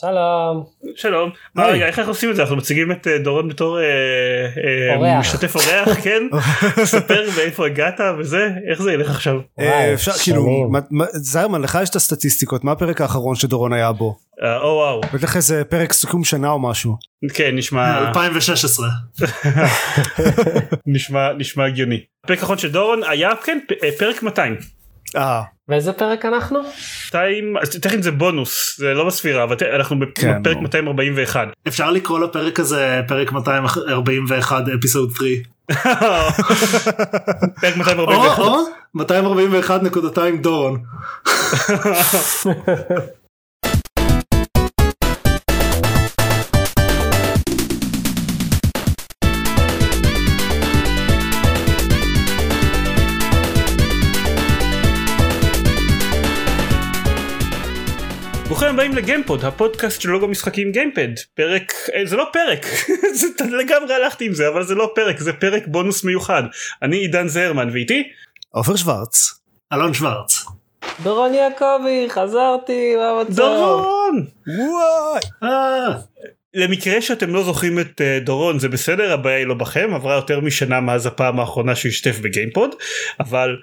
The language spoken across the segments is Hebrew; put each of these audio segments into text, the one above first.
שלום. שלום. מה רגע איך אנחנו עושים את זה אנחנו מציגים את אה, דורון בתור אה, אה. משתתף אורח כן ספר מאיפה הגעת וזה איך זה ילך עכשיו. אפשר. כאילו מה- מה- זיירמן לך יש את הסטטיסטיקות מה הפרק האחרון שדורון היה בו אה, או וואו בטח איזה פרק סיכום שנה או משהו כן נשמע 2016 נשמע נשמע הגיוני. הפרק האחרון של דורון היה כן אה, פרק 200. באיזה פרק אנחנו? 200 אז טכנית זה בונוס זה לא בספירה אבל אנחנו כן, בפרק ברור. 241. אפשר לקרוא לפרק הזה פרק 241 אפיסוד 3 פרק או 241. או 241 נקודתיים דורון ברוכים הבאים לגיימפוד הפודקאסט של לוגו משחקים גיימפד. פרק אה, זה לא פרק. זה לגמרי הלכתי עם זה אבל זה לא פרק זה פרק בונוס מיוחד. אני עידן זהרמן ואיתי? עופר שוורץ. אלון שוורץ. דורון יעקבי, חזרתי, מה המצב? דורון! וואי! אה, למקרה שאתם לא זוכרים את אה, דורון זה בסדר הבעיה היא לא בכם עברה יותר משנה מאז הפעם האחרונה שהוא השתתף בגיימפוד אבל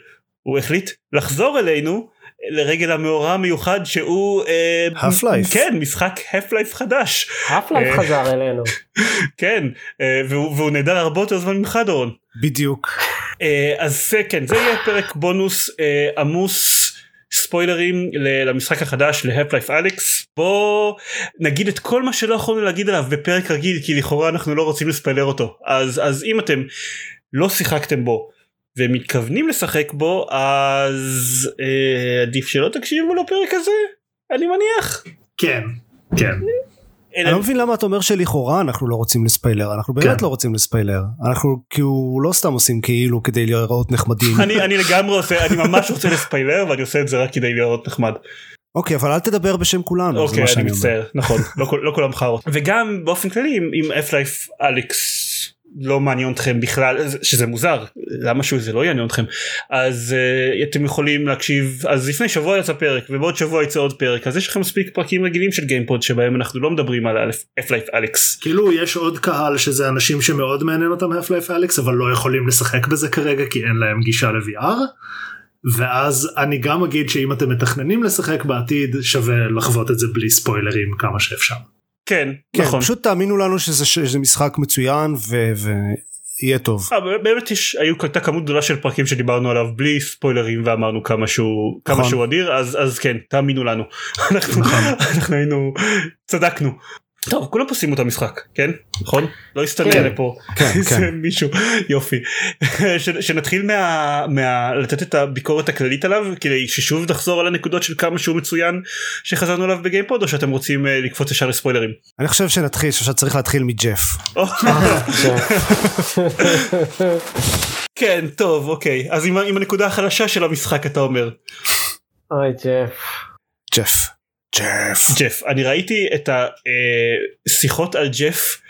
הוא החליט לחזור אלינו לרגל המאורע המיוחד שהוא אה, Half-Life. כן משחק Half-Life חדש הפלייף אה. חזר אלינו. כן אה, והוא, והוא נהדר הרבה יותר זמן ממך דורון בדיוק אה, אז זה כן זה יהיה פרק בונוס אה, עמוס ספוילרים ל- למשחק החדש להפלייף אליקס בוא נגיד את כל מה שלא יכולנו להגיד עליו בפרק רגיל כי לכאורה אנחנו לא רוצים לספיילר אותו אז אז אם אתם לא שיחקתם בו ומתכוונים לשחק בו אז אה, עדיף שלא תקשיבו לפרק הזה אני מניח. כן כן אני לא מבין למה אתה אומר שלכאורה אנחנו לא רוצים לספיילר אנחנו באמת כן. לא רוצים לספיילר אנחנו כאילו לא סתם עושים כאילו כדי להיראות נחמדים אני אני לגמרי עושה אני ממש רוצה לספיילר ואני עושה את זה רק כדי לראות נחמד. אוקיי אבל אל תדבר בשם כולנו אוקיי אני. מצטער נכון לא כל- לא כולם חארות וגם באופן כללי אם אפלייף אליקס לא מעניין אתכם בכלל שזה מוזר למה שהוא זה לא יעניין אתכם? אז uh, אתם יכולים להקשיב אז לפני שבוע יצא פרק ובעוד שבוע יצא עוד פרק אז יש לכם מספיק פרקים רגילים של גיימפוד שבהם אנחנו לא מדברים על Half-Life: Alyx כאילו יש עוד קהל שזה אנשים שמאוד מעניין אותם Half-Life Alyx אבל לא יכולים לשחק בזה כרגע כי אין להם גישה ל-VR ואז אני גם אגיד שאם אתם מתכננים לשחק בעתיד שווה לחוות את זה בלי ספוילרים כמה שאפשר. כן, כן, נכון. פשוט תאמינו לנו שזה שזה משחק מצוין ו- ויהיה טוב אה, באמת יש היו הייתה כמות גדולה של פרקים שדיברנו עליו בלי ספוילרים ואמרנו כמה שהוא כמה נכון. שהוא אדיר אז אז כן תאמינו לנו אנחנו אנחנו היינו צדקנו. טוב כולם פה סיימו את המשחק כן נכון לא יסתנן כן. לפה כן, כן. מישהו יופי ש- שנתחיל מה, מה לתת את הביקורת הכללית עליו כדי ששוב נחזור על הנקודות של כמה שהוא מצוין שחזרנו עליו בגיימפוד או שאתם רוצים אה, לקפוץ ישר לספוילרים. אני חושב שנתחיל שעכשיו צריך להתחיל מג'ף כן. טוב אוקיי אז עם, עם הנקודה החלשה של המשחק אתה אומר. אוי ג'ף. ג'ף ג'ף. ג'ף. אני ראיתי את השיחות על ג'ף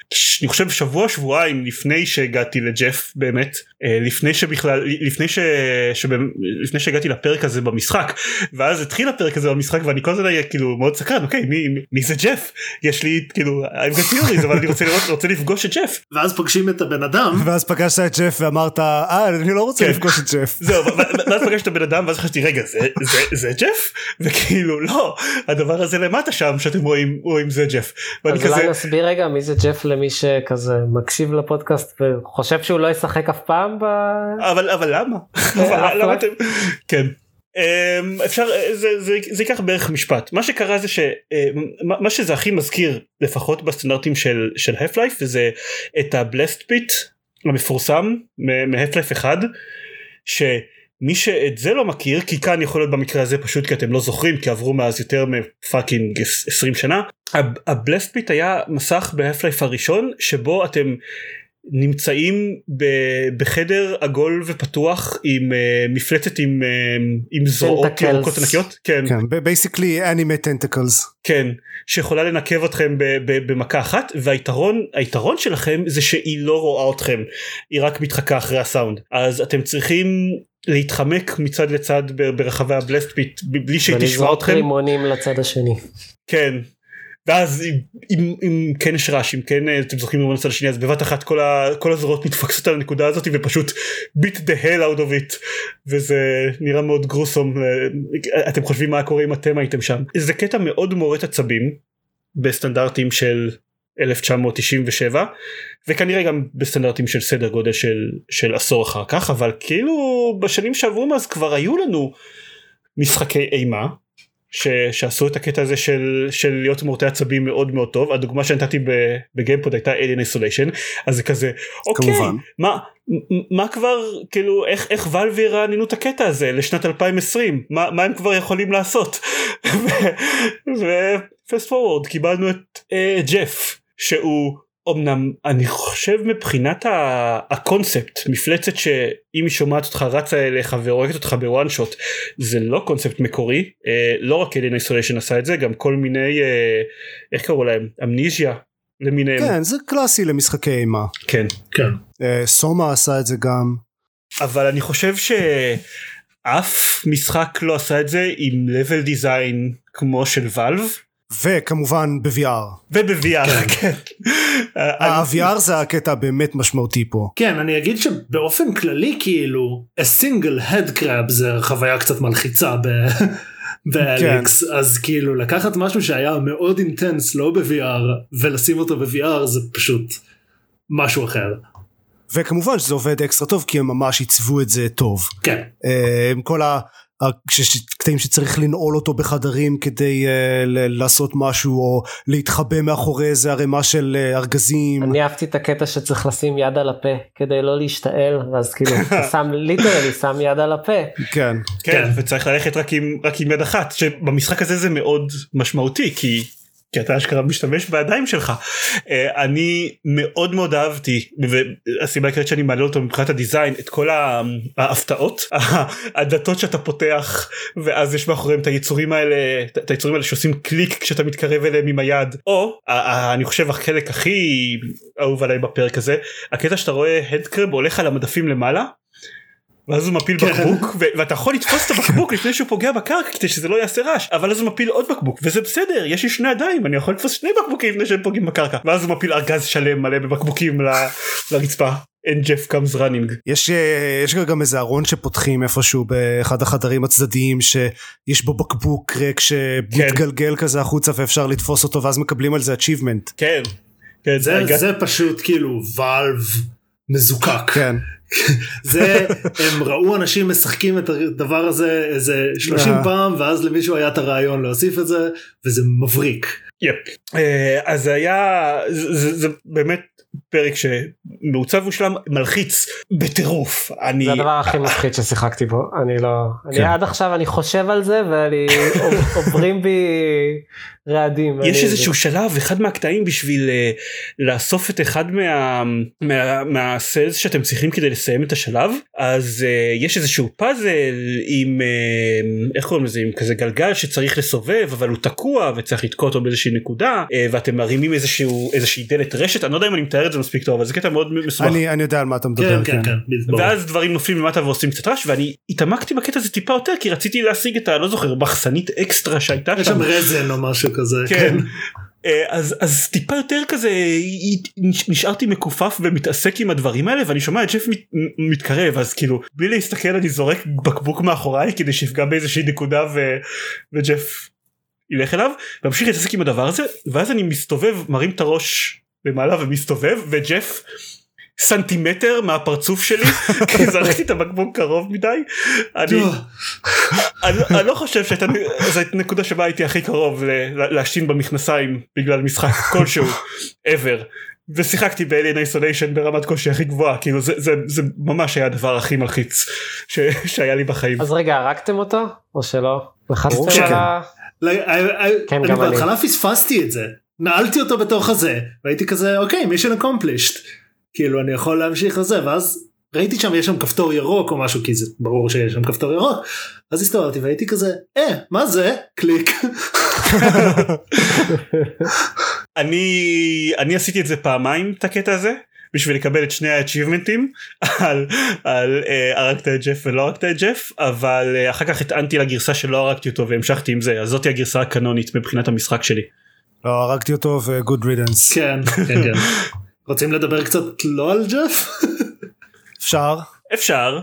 אני חושב שבוע שבועיים לפני שהגעתי לג'ף באמת אה, לפני שבכלל לפני ש... שבאמת- לפני שהגעתי לפרק הזה במשחק ואז התחיל הפרק הזה במשחק ואני כל הזמן היה כאילו מאוד סקרן אוקיי מי, מי- זה ג'ף? יש לי כאילו I've got theories אבל אני רוצה לראות רוצה לפגוש את ג'ף. ואז פוגשים את הבן אדם. ואז פגשת את ג'ף ואמרת אה אני לא רוצה כן. לפגוש את ג'ף. זהו ואז פגשתי את הבן אדם ואז חשבתי רגע זה, זה, זה ג'ף? וכאילו לא הדבר הזה למטה שם שאתם רואים רואים זה ג'ף. אז כזה אולי נסביר רגע מי זה ג'ף למי שכזה מקשיב לפודקאסט וחושב שהוא לא ישחק אף פעם ב... אבל אבל למה? אתם? כן. אמ, אפשר זה זה זה ייקח בערך משפט מה שקרה זה שמה מה שזה הכי מזכיר לפחות בסטנדרטים של של Half-Life זה את ה blast pit המפורסם מ Half-Life 1 שמי שאת זה לא מכיר כי כאן יכול להיות במקרה הזה פשוט כי אתם לא זוכרים כי עברו מאז יותר מ fucking 20 שנה ה blast pit היה מסך ב Half-Life הראשון שבו אתם נמצאים ב- בחדר עגול ופתוח עם uh, מפלצת עם, uh, עם זרועות Tentacles. ירוקות ענקיות? כן, כן basically אנימה tentacles כן שיכולה לנקב אתכם ב- ב- במכה אחת והיתרון היתרון שלכם זה שהיא לא רואה אתכם. היא רק מתחקה אחרי הסאונד. אז אתם צריכים להתחמק מצד לצד ברחבי ה blast pit בלי שהיא תשמע ולזרוק אתכם. רימונים לצד השני. כן ואז אם, אם, כן יש רעש אם כן אה, אתם זוכרים במובן הצד השני אז בבת אחת כל, ה, כל הזרועות מתפקסות על הנקודה הזאת ופשוט beat the hell out of it. וזה נראה מאוד גרוסום אה, אתם חושבים מה קורה אם אתם הייתם שם. זה קטע מאוד מורט עצבים בסטנדרטים של 1997 וכנראה גם בסטנדרטים של סדר גודל של, של עשור אחר כך אבל כאילו בשנים שעברו מאז כבר היו לנו משחקי אימה ש, שעשו את הקטע הזה של, של להיות מורטי עצבים מאוד מאוד טוב. הדוגמה שנתתי בגיימפוד הייתה Alien Isolation. אז זה כזה אוקיי כמובן. מה, מה כבר כאילו איך איך ואלבי ירעננו את הקטע הזה לשנת 2020 מה, מה הם כבר יכולים לעשות? ופסט פורוורד קיבלנו את uh, ג'ף שהוא אמנם אני חושב מבחינת הקונספט מפלצת שאם היא שומעת אותך רצה אליך והורגת אותך בוואן שוט זה לא קונספט מקורי. אה, לא רק אלין איסוליישן עשה את זה גם כל מיני אה, איך קראו להם? אמניזיה למיניהם. כן זה קלאסי למשחקי אימה. כן. כן. אה, סומה עשה את זה גם. אבל אני חושב שאף משחק לא עשה את זה עם level design כמו של ואלב וכמובן ב-VR. וב-VR, כן. כן. ה-VR זה הקטע באמת משמעותי פה. כן, אני אגיד שבאופן כללי כאילו, a single head crab זה חוויה קצת מלחיצה ב... ב Alyx כן. אז כאילו לקחת משהו שהיה מאוד intense לא ב-VR ולשים אותו ב-VR זה פשוט משהו אחר. וכמובן שזה עובד אקסטרה טוב כי הם ממש עיצבו את זה טוב. כן. אה, עם כל. קטעים שצריך לנעול אותו בחדרים כדי uh, לעשות משהו או להתחבא מאחורי איזה ערימה של uh, ארגזים. אני אהבתי את הקטע שצריך לשים יד על הפה כדי לא להשתעל ואז כאילו שם literally שם יד על הפה. כן. כן. כן וצריך ללכת רק עם, רק עם יד אחת שבמשחק הזה זה מאוד משמעותי כי כי אתה אשכרה משתמש בידיים שלך. uh, אני מאוד מאוד אהבתי והסיבה העיקרית שאני מעלה אותו מבחינת הדיזיין את כל ההפתעות הדתות שאתה פותח ואז יש מאחוריהם את היצורים האלה את היצורים האלה שעושים קליק כשאתה מתקרב אליהם עם היד או אני חושב החלק הכי אהוב עליי בפרק הזה הקטע שאתה רואה ה headcrab הולך על המדפים למעלה ואז הוא מפיל כן. בקבוק ואתה יכול לתפוס את הבקבוק לפני שהוא פוגע בקרקע כדי שזה לא יעשה רעש אבל אז הוא מפיל עוד בקבוק וזה בסדר יש לי שני ידיים אני יכול לתפוס שני בקבוקים לפני שהם פוגעים בקרקע ואז הוא מפיל ארגז שלם מלא בבקבוקים לרצפה. אין Jeff comes running. יש יש גם איזה ארון שפותחים איפשהו באחד החדרים הצדדיים שיש בו בקבוק ריק שמתגלגל כן. כזה החוצה ואפשר לתפוס אותו ואז מקבלים על זה achievement. כן. כן זה, זה, זה פשוט כאילו ואלב מזוקק. כן. זה הם ראו אנשים משחקים את הדבר הזה איזה 30 אה. פעם ואז למישהו היה את הרעיון להוסיף את זה וזה מבריק. יפ. אה, אז זה היה זה, זה באמת פרק שמעוצב ושלם מלחיץ בטירוף אני זה הדבר הכי מפחיד ששיחקתי בו אני לא אני כן. עד עכשיו אני חושב על זה ואני עוברים בי רעדים. יש איזשהו שלב אחד מהקטעים בשביל uh, לאסוף את אחד מה, מה, מהסלס שאתם צריכים כדי לסיים את השלב אז uh, יש איזשהו פאזל עם uh, איך קוראים לזה עם כזה גלגל שצריך לסובב אבל הוא תקוע וצריך לתקוע אותו באיזושהי נקודה uh, ואתם מרימים איזשהו איזושהי דלת רשת אני לא יודע אם אני מתאר את זה מספיק טוב אבל זה קטע מאוד מסובך. אני, אני יודע על מה אתה מדבר. כן, כן, כן. כן. ואז דברים נופלים למטה ועושים קצת רעש ואני התעמקתי בקטע הזה טיפה יותר כי רציתי להשיג את הלא זוכר מחסנית אקסטרה שהייתה שם. יש שם רזן או משהו כזה. כן. כן. אה, אז אז טיפה יותר כזה נשארתי מכופף ומתעסק עם הדברים האלה ואני שומע את ג'ף מת, מתקרב אז כאילו בלי להסתכל אני זורק בקבוק מאחוריי כדי שיפגע באיזושהי נקודה ו, וג'ף ילך אליו וממשיך להתעסק עם הדבר הזה ואז אני מסתובב מרים את הראש למעלה ומסתובב וג'ף סנטימטר מהפרצוף שלי כי זרקתי את הבקבוק קרוב מדי. אני, אני, אני לא חושב שהייתה נקודה שבה הייתי הכי קרוב להשתין במכנסיים בגלל משחק כלשהו ever. ושיחקתי באליין איסוליישן ברמת קושי הכי גבוהה כאילו זה, זה, זה ממש היה הדבר הכי מלחיץ ש, שהיה לי בחיים. אז רגע הרגתם אותו? או שלא? לחצתם על ה... כן, אני בהתחלה פספסתי את זה. נעלתי אותו בתוך הזה והייתי כזה אוקיי מישן אקומפלישט כאילו אני יכול להמשיך לזה ואז ראיתי שם יש שם כפתור ירוק או משהו כי זה ברור שיש שם כפתור ירוק אז הסתובבתי והייתי כזה אה מה זה קליק. אני אני עשיתי את זה פעמיים את הקטע הזה בשביל לקבל את שני האצ'יבמנטים על, על uh, הרגת את ג'ף ולא הרגת את ג'ף אבל uh, אחר כך הטענתי לגרסה שלא הרגתי אותו והמשכתי עם זה אז זאתי הגרסה הקנונית מבחינת המשחק שלי. לא, הרגתי אותו ו-good riddance. כן, כן, כן. רוצים לדבר קצת לא על ג'ף? אפשר. אפשר.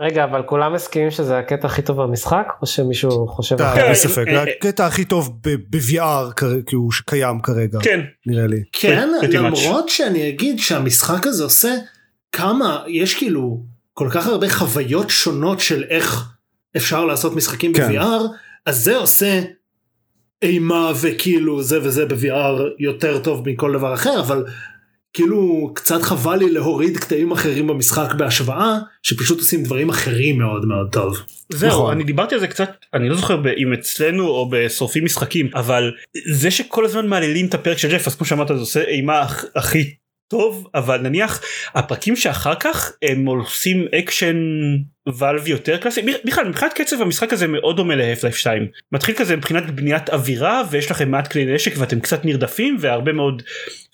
רגע אבל כולם מסכימים שזה הקטע הכי טוב במשחק או שמישהו חושב אה, אחרת? אין ספק, אה, הקטע הכי טוב ב-VR כאילו שקיים כרגע, כן. נראה לי. כן. למרות שאני אגיד שהמשחק הזה עושה כמה, יש כאילו כל כך הרבה חוויות שונות של איך אפשר לעשות משחקים כן. ב-VR, אז זה עושה אימה וכאילו זה וזה ב-VR יותר טוב מכל דבר אחר, אבל כאילו קצת חבל לי להוריד קטעים אחרים במשחק בהשוואה, שפשוט עושים דברים אחרים מאוד מאוד טוב. זהו נכון. אני דיברתי על זה קצת אני לא זוכר אם אצלנו או בשורפים משחקים אבל זה שכל הזמן מהללים את הפרק של ג'ף אז כמו שאמרת זה עושה אימה הכ- הכי טוב אבל נניח הפרקים שאחר כך הם עושים אקשן ואלב יותר קלאסי. בכלל מבחינת קצב המשחק הזה מאוד דומה ל-Half-Life 2 מתחיל כזה מבחינת בניית אווירה ויש לכם מעט כלי נשק ואתם קצת נרדפים והרבה מאוד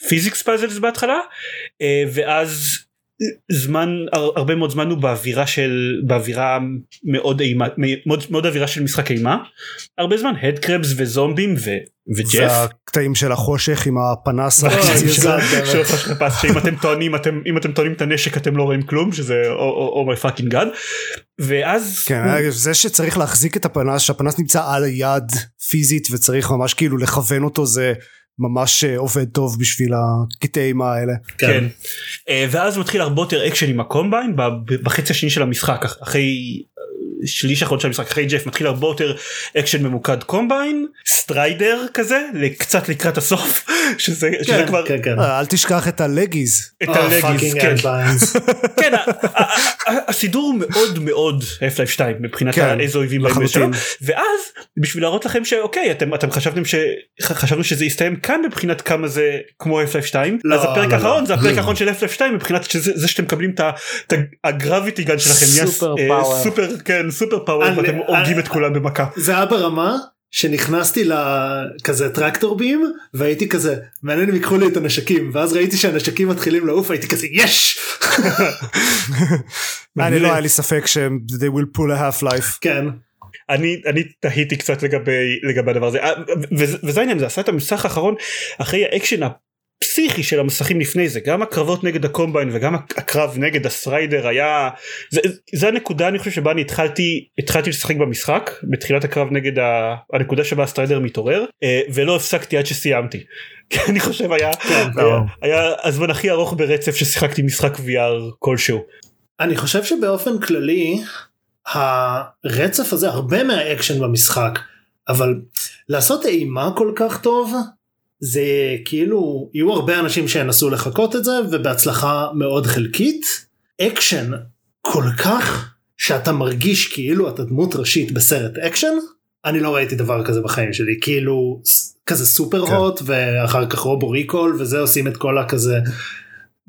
physics puzzles בהתחלה אה, ואז זמן הר- הרבה מאוד זמן הוא באווירה של באווירה מאוד אימה מאוד, מאוד אווירה של משחק אימה הרבה זמן headcrabs וזומבים ו, וג'ף. והקטעים של החושך עם הפנס והקטעים החצי של- הזה. של אותה שכפ"ץ שאם אתם טוענים אתם אם אתם טוענים את הנשק אתם לא רואים כלום שזה oh my fucking god ואז כן, זה שצריך להחזיק את הפנס, שהפנס נמצא על היד פיזית וצריך ממש כאילו לכוון אותו זה ממש אה, עובד טוב בשביל הקטעי אימה האלה. כן. אה, ואז מתחיל הרבה יותר אקשן עם ה-Combine בחצי השני של המשחק אח- אחרי שליש האחרון של המשחק אחרי ג'ף מתחיל הרבה יותר אקשן ממוקד Combine Strider כזה קצת לקראת הסוף שזה, שזה כן, כבר כן, כן. אה, אל תשכח את הלגיז. את Oh, הלגיז כן. כן, הסידור מאוד מאוד F-Life 2 מבחינת כן, איזה אויבים באים ואז בשביל להראות לכם שאוקיי אתם אתם חשבתם שחשבנו שזה יסתיים כאן מבחינת כמה זה כמו F-Life 2 לא, אז הפרק לא, האחרון לא. זה הפרק האחרון של F-Life 2 מבחינת שזה זה שאתם מקבלים את הגרביטי גן שלכם סופר פאוור. סופר כן סופר פאוור אני- ואתם הורגים אני- את כולם במכה. זה היה ברמה שנכנסתי לכזה טרקטור בים והייתי כזה מעניין אם ייקחו לי את הנשקים. ואז ראיתי שהנשקים מתחילים לעוף הייתי כזה יש! אני לא היה לי ספק שהם they will pull a Half-Life. כן. אני אני תהיתי קצת לגבי לגבי הדבר הזה. אה, וזה העניין זה עשה את המשחק האחרון אחרי האקשן הפסיכי של המסכים לפני זה גם הקרבות נגד ה-Combine וגם הקרב נגד ה-Strider היה זה, זה הנקודה אני חושב שבה אני התחלתי התחלתי לשחק במשחק בתחילת הקרב נגד ה, הנקודה שבה ה-Strider מתעורר אה, ולא הפסקתי עד שסיימתי. כי אני חושב היה, היה, היה הזמן הכי ארוך ברצף ששיחקתי משחק VR כלשהו. אני חושב שבאופן כללי הרצף הזה הרבה מהאקשן במשחק אבל לעשות אימה כל כך טוב זה כאילו יהיו הרבה אנשים שינסו לחקות את זה ובהצלחה מאוד חלקית. אקשן כל כך שאתה מרגיש כאילו אתה דמות ראשית בסרט אקשן אני לא ראיתי דבר כזה בחיים שלי. כאילו כזה סופר כן. Hot ואחר כך Robo Recall וזה עושים את כל הכזה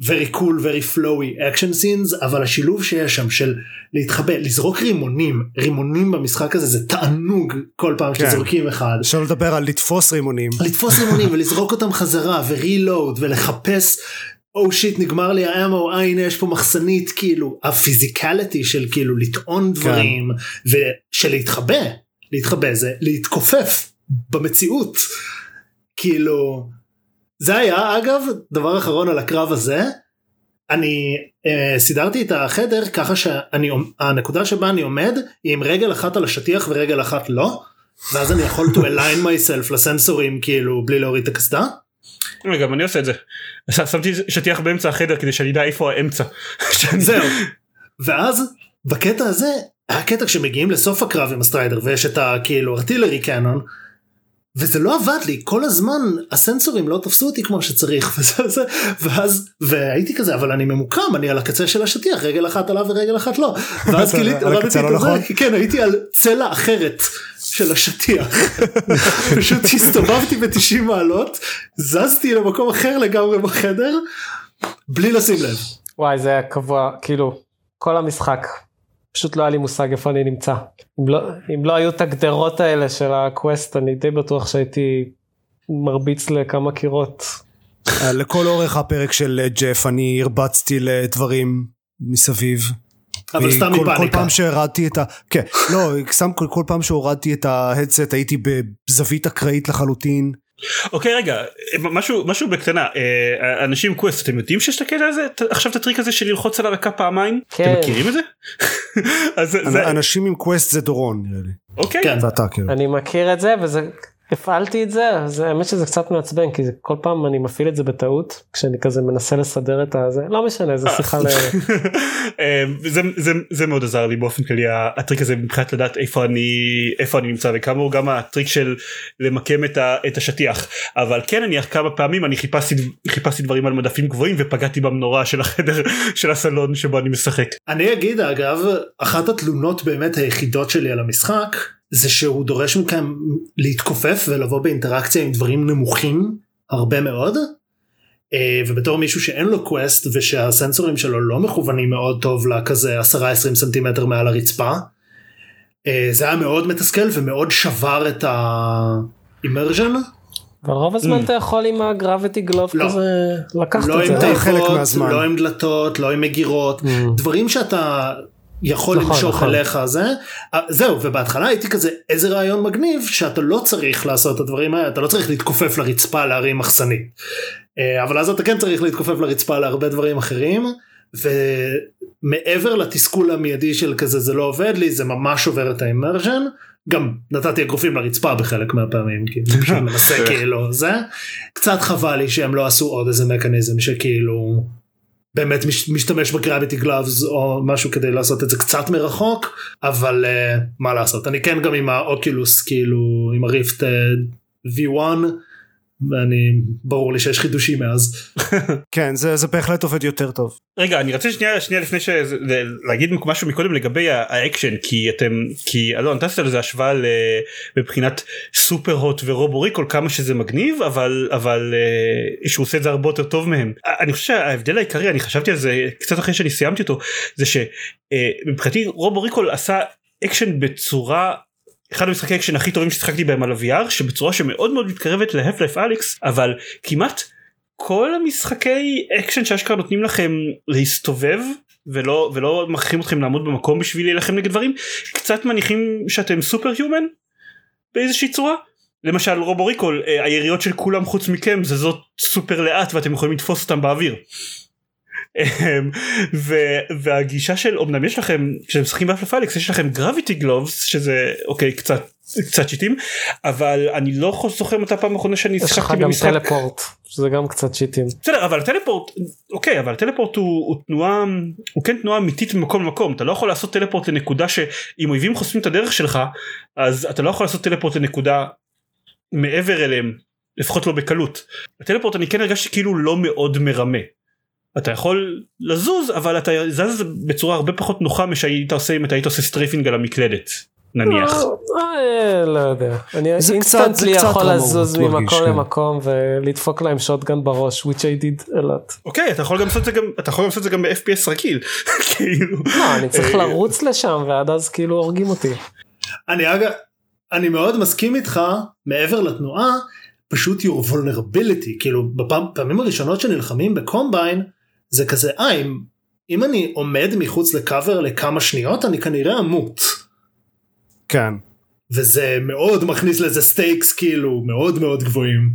very cool very flowy action scenes אבל השילוב שיש שם של להתחבא לזרוק רימונים רימונים במשחק הזה זה תענוג כל פעם כן. שזורקים אחד שלא לדבר על לתפוס רימונים. לתפוס רימונים ולזרוק אותם חזרה ו-reload ולחפש. oh shit נגמר לי האמו הנה יש פה מחסנית כאילו ה-physicality של כאילו לטעון דברים ושל להתחבא להתחבא זה להתכופף במציאות כאילו זה היה אגב דבר אחרון על הקרב הזה אני אה, סידרתי את החדר ככה שאני הנקודה שבה אני עומד היא עם רגל אחת על השטיח ורגל אחת לא ואז אני יכול to align myself לסנסורים כאילו בלי להוריד את הקסדה. גם אני עושה את זה. שמתי שטיח באמצע החדר כדי שאני אדע איפה האמצע. זהו. ואז בקטע הזה היה קטע כשמגיעים לסוף הקרב עם ה-Strider ויש את הכאילו artillery cannon. וזה לא עבד לי כל הזמן הסנסורים לא תפסו אותי כמו שצריך וזה, זה, ואז והייתי כזה אבל אני ממוקם אני על הקצה של השטיח רגל אחת עליו ורגל אחת לא ואז גיליתי על הורדתי הקצה את לא נכון? כן הייתי על צלע אחרת של השטיח פשוט הסתובבתי ב-90 מעלות זזתי למקום אחר לגמרי בחדר בלי לשים לב. וואי זה היה קבוע כאילו כל המשחק פשוט לא היה לי מושג איפה אני נמצא אם לא, אם לא היו את הגדרות האלה של הקווסט אני די בטוח שהייתי מרביץ לכמה קירות. אה, לכל אורך הפרק של אה, ג'ף אני הרבצתי לדברים מסביב. אבל סתם כל- כל מפאניקה. פעם שהורדתי את ה... כן, לא, סתם כל, כל פעם שהורדתי את ההדסט הייתי בזווית אקראית לחלוטין. אוקיי רגע משהו משהו בקטנה אה, אנשים Quest אתם יודעים שיש את הקטע הזה עכשיו את הטריק הזה של ללחוץ על הרקה פעמיים כן. אתם מכירים את זה? אז זה- זה- אנשים עם Quest זה דורון נראה לי. אוקיי כן. ואתה כאילו. אני מכיר את זה וזה הפעלתי את זה אז האמת שזה קצת מעצבן כי זה, כל פעם אני מפעיל את זה בטעות כשאני כזה מנסה לסדר את הזה לא משנה זה שיחה ל... אה, זה, זה, זה מאוד עזר לי באופן כללי הטריק הזה מבחינת לדעת איפה אני איפה אני נמצא וכאמור גם הטריק של למקם את, ה, את השטיח אבל כן אני כמה פעמים אני חיפשתי חיפשתי דברים על מדפים גבוהים ופגעתי במנורה של החדר של הסלון שבו אני משחק. אני אגיד אגב, אחת התלונות באמת היחידות שלי על המשחק, זה שהוא דורש מכם להתכופף ולבוא באינטראקציה עם דברים נמוכים הרבה מאוד. אה, ובתור מישהו שאין לו קווסט ושהסנסורים שלו לא מכוונים מאוד טוב לכזה 10-20 סנטימטר מעל הרצפה. אה, זה היה מאוד מתסכל ומאוד שבר את האימרז'ן. אבל רוב הזמן Mm. אתה יכול עם הגרביטי גלוב לא. כזה לקחת לא את עם זה. חלק תיבות, מהזמן. לא עם דלתות, לא עם מגירות, Mm. דברים שאתה יכול נכון, למשוך נכון. אליך זה אה, זהו ובהתחלה הייתי כזה איזה רעיון מגניב שאתה לא צריך לעשות את הדברים האלה אתה לא צריך להתכופף לרצפה להרים מחסנית אה, אבל אז אתה כן צריך להתכופף לרצפה להרבה דברים אחרים ומעבר לתסכול המיידי של כזה זה לא עובד לי זה ממש שובר את האמרג'ן גם נתתי אגרופים לרצפה בחלק מהפעמים כי זה פשוט מנסה כאילו זה קצת חבל לי שהם לא עשו עוד איזה מכניזם שכאילו באמת מש- משתמש בגרביטי גלאבס או משהו כדי לעשות את זה קצת מרחוק אבל uh, מה לעשות. אני כן גם עם האוקילוס כאילו עם הריפט uh, V1 ואני ברור לי שיש חידושים מאז כן זה זה בהחלט עובד יותר טוב. רגע אני רוצה שנייה שנייה לפני שזה להגיד משהו מקודם לגבי האקשן כי אתם כי אלון אתה עשית לזה השוואה ל- מבחינת Superhot ו-Robo Recall כמה שזה מגניב אבל אבל אה, שהוא עושה את זה הרבה יותר טוב מהם אני חושב שההבדל העיקרי אני חשבתי על זה קצת אחרי שאני סיימתי אותו זה שמבחינתי Robo Recall עשה אקשן בצורה אחד המשחקי אקשן הכי טובים ששיחקתי בהם על ה-VR שבצורה שמאוד מאוד מתקרבת ל-Half-Life: Alyx אבל כמעט כל המשחקי אקשן שאשכרה נותנים לכם להסתובב ולא ולא מכריחים אתכם לעמוד במקום בשביל להילחם נגד דברים קצת מניחים שאתם superhuman באיזושהי צורה. למשל Robo Recall אה, היריות של כולם חוץ מכם זה זזות סופר לאט ואתם יכולים לתפוס אותם באוויר. אמ, והגישה של אמנם יש לכם כשאתם משחקים ב-Half-Life: Alyx יש לכם gravity gloves שזה אוקיי קצת קצת cheat-ים אבל אני לא זוכר מתי הפעם האחרונה שאני יש לך גם במשחק teleport שזה גם קצת cheat-ים. בסדר אבל ה-teleport אוקיי אבל ה-teleport הוא, הוא תנועה הוא כן תנועה אמיתית ממקום למקום אתה לא יכול לעשות teleport לנקודה שאם אויבים חוסמים את הדרך שלך אז אתה לא יכול לעשות teleport לנקודה מעבר אליהם לפחות לא בקלות. ה-teleport אני כן הרגשתי כאילו לא מאוד מרמה. אתה יכול לזוז אבל אתה זז בצורה הרבה פחות נוחה משהיית עושה אם אתה היית עושה strafing על המקלדת נניח. אה, לא יודע. אני זה קצת- instantly זה קצת יכול לזוז ממקום כן. למקום ולדפוק להם shotgun בראש which I did a lot. אוקיי אתה יכול גם לעשות את זה גם אתה יכול לעשות את זה גם ב-FPS רגיל. כאילו. לא אני צריך אה, לרוץ לשם ועד אז כאילו הורגים אותי. אני אגב אני מאוד מסכים איתך מעבר לתנועה פשוט your vulnerability כאילו בפעמים הראשונות שנלחמים ב-Combine זה כזה אה אם, אם אני עומד מחוץ לקאבר לכמה שניות אני כנראה אמות כן. וזה מאוד מכניס לזה stakes כאילו מאוד מאוד גבוהים.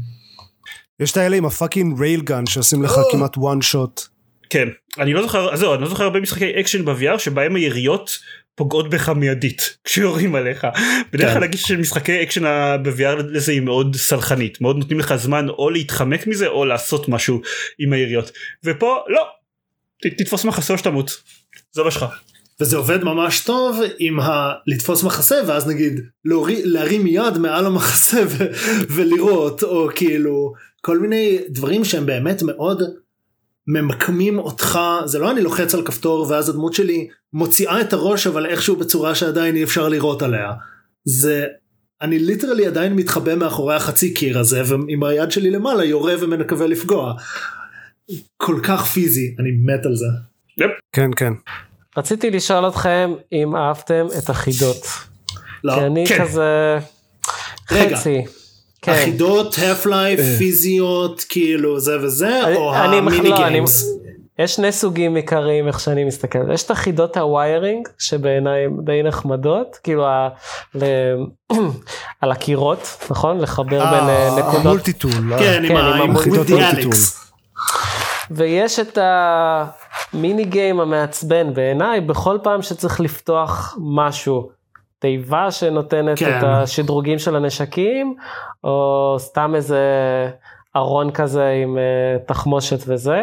יש את האלה עם ה fucking railgun שעושים לך. כמעט one shot. כן אני לא זוכר אז זהו אני לא זוכר הרבה משחקי אקשן ב-VR שבהם היריות פוגעות בך מיידית כשיורים עליך. בדרך כן. כלל הגישה של משחקי אקשן ב-VR לזה היא מאוד סלחנית מאוד נותנים לך זמן או להתחמק מזה או לעשות משהו עם היריות. ופה לא! תתפוס מחסה או שתמות. זה מה שלך. וזה עובד ממש טוב עם ה... לתפוס מחסה ואז נגיד להוריד, להרים יד מעל המחסה ו... ולירות או כאילו כל מיני דברים שהם באמת מאוד ממקמים אותך זה לא אני לוחץ על כפתור ואז הדמות שלי מוציאה את הראש אבל איכשהו בצורה שעדיין אי אפשר לירות עליה זה אני ליטרלי עדיין מתחבא מאחורי החצי קיר הזה ועם היד שלי למעלה יורה ומקווה לפגוע. כל כך פיזי אני מת על זה. כן כן. רציתי לשאול אתכם אם אהבתם את החידות. לא. כי אני כן. כזה רגע. חצי. כן. החידות, Half-Life, פיזיות, כאילו זה וזה, אני- או אני המיני לא, אני- games. יש שני סוגים עיקריים איך שאני מסתכל יש את החידות ה wiring שבעיניי הן די נחמדות כאילו ה... ל... על הקירות נכון לחבר בין אה, נקודות ה multitool. כן, כן, עם עם החידות with the מולטיטול. ויש את המיני גיים המעצבן בעיניי בכל פעם שצריך לפתוח משהו. תיבה שנותנת כן. את השדרוגים של הנשקים או סתם איזה ארון כזה עם אה, תחמושת וזה.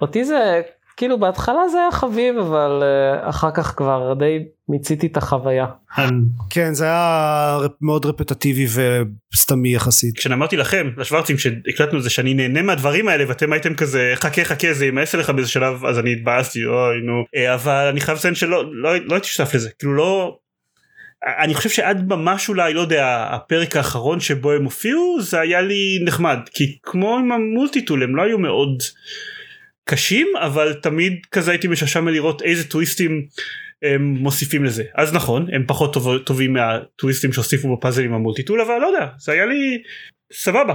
אותי זה כאילו בהתחלה זה היה חביב אבל אה, אחר כך כבר די מיציתי את החוויה. אני- כן זה היה מאוד רפטטיבי וסתמי יחסית. כשאמרתי לכם לשוורצים שהקלטנו את זה שאני נהנה מהדברים האלה ואתם הייתם כזה חכה חכה זה יימאס עליך באיזה שלב אז אני התבאסתי אוי נו אה, אבל אני חייב לציין שלא לא, לא הייתי שותף לזה כאילו לא אני חושב שעד ממש אולי לא יודע הפרק האחרון שבו הם הופיעו זה היה לי נחמד. כי כמו עם המולטיטול הם לא היו מאוד קשים אבל תמיד כזה הייתי משעשע מלראות איזה טוויסטים הם מוסיפים לזה. אז נכון הם פחות טוב, טובים מהטוויסטים שהוסיפו בפאזלים המולטיטול אבל לא יודע זה היה לי סבבה.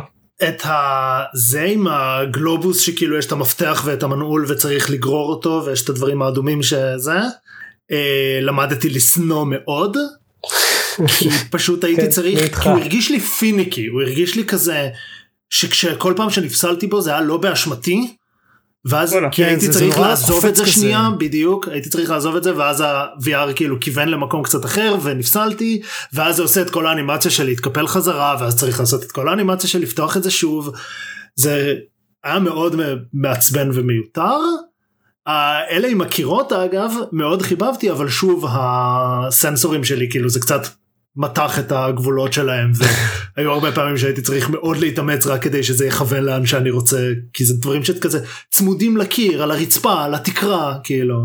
את הזה עם הגלובוס שכאילו יש את המפתח ואת המנעול וצריך לגרור אותו ויש את הדברים האדומים שזה אה, למדתי לשנוא מאוד כי פשוט הייתי כן, צריך. כי הוא הרגיש לי פיניקי הוא הרגיש לי כזה שכל פעם שנפסלתי בו זה היה לא באשמתי ואז וואלה. כי כן, הייתי זה- צריך לעזוב את זה כזה. שנייה בדיוק הייתי צריך לעזוב את זה ואז ה-VR כאילו כיוון למקום קצת אחר ונפסלתי ואז זה עושה את כל האנימציה של להתקפל חזרה ואז צריך לעשות את כל האנימציה של לפתוח את זה שוב זה היה מאוד מעצבן ומיותר. אלה עם הקירות אגב מאוד חיבבתי אבל שוב הסנסורים שלי כאילו זה קצת מתח את הגבולות שלהם והיו הרבה פעמים שהייתי צריך מאוד להתאמץ רק כדי שזה יכוון לאן שאני רוצה כי זה דברים שכזה צמודים לקיר על הרצפה על התקרה כאילו.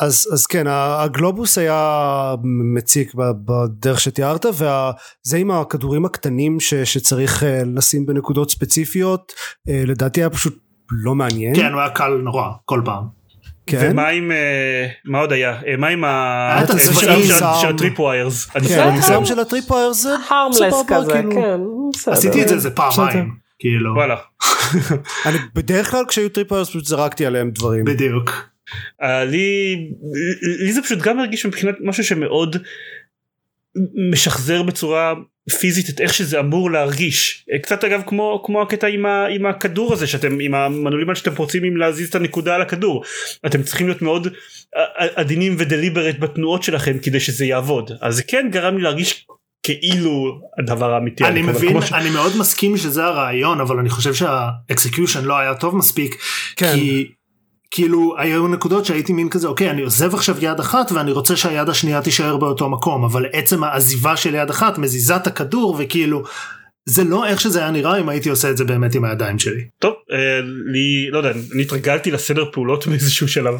אז, אז כן הגלובוס היה מציק בדרך שתיארת וזה עם הכדורים הקטנים ש, שצריך אה, לשים בנקודות ספציפיות אה, לדעתי היה פשוט לא מעניין. כן הוא היה קל נורא כל פעם. כן. ומה עם אה, מה עוד היה אה, מה עם ה- היה את אה, הצבעים. של- של- סאונד. של ה trip wires אני כן, זה harmless כזה כאילו. כן. עשיתי את זה איזה. פעמיים כאילו וואלה אני בדרך כלל כשהיו tripwires פשוט זרקתי עליהם דברים. בדיוק. אה, לי לי זה פשוט גם הרגיש מבחינת משהו שמאוד משחזר בצורה פיזית את איך שזה אמור להרגיש. אה, קצת אגב כמו כמו הקטע עם, ה, עם הכדור הזה שאתם עם המנעולים שאתם רוצים עם להזיז את הנקודה על הכדור. אתם צריכים להיות מאוד עדינים ו deliberate בתנועות שלכם כדי שזה יעבוד. אז זה כן גרם לי להרגיש כאילו הדבר האמיתי. אני מבין ש- אני מאוד מסכים שזה הרעיון אבל אני חושב שה execution לא היה טוב מספיק כן. כי כאילו היו נקודות שהייתי מין כזה אוקיי אני עוזב עכשיו יד אחת ואני רוצה שהיד השנייה תישאר באותו מקום אבל עצם העזיבה של יד אחת מזיזה את הכדור וכאילו זה לא איך שזה היה נראה אם הייתי עושה את זה באמת עם הידיים שלי. טוב אה, לי לא יודע אני התרגלתי לסדר פעולות באיזשהו שלב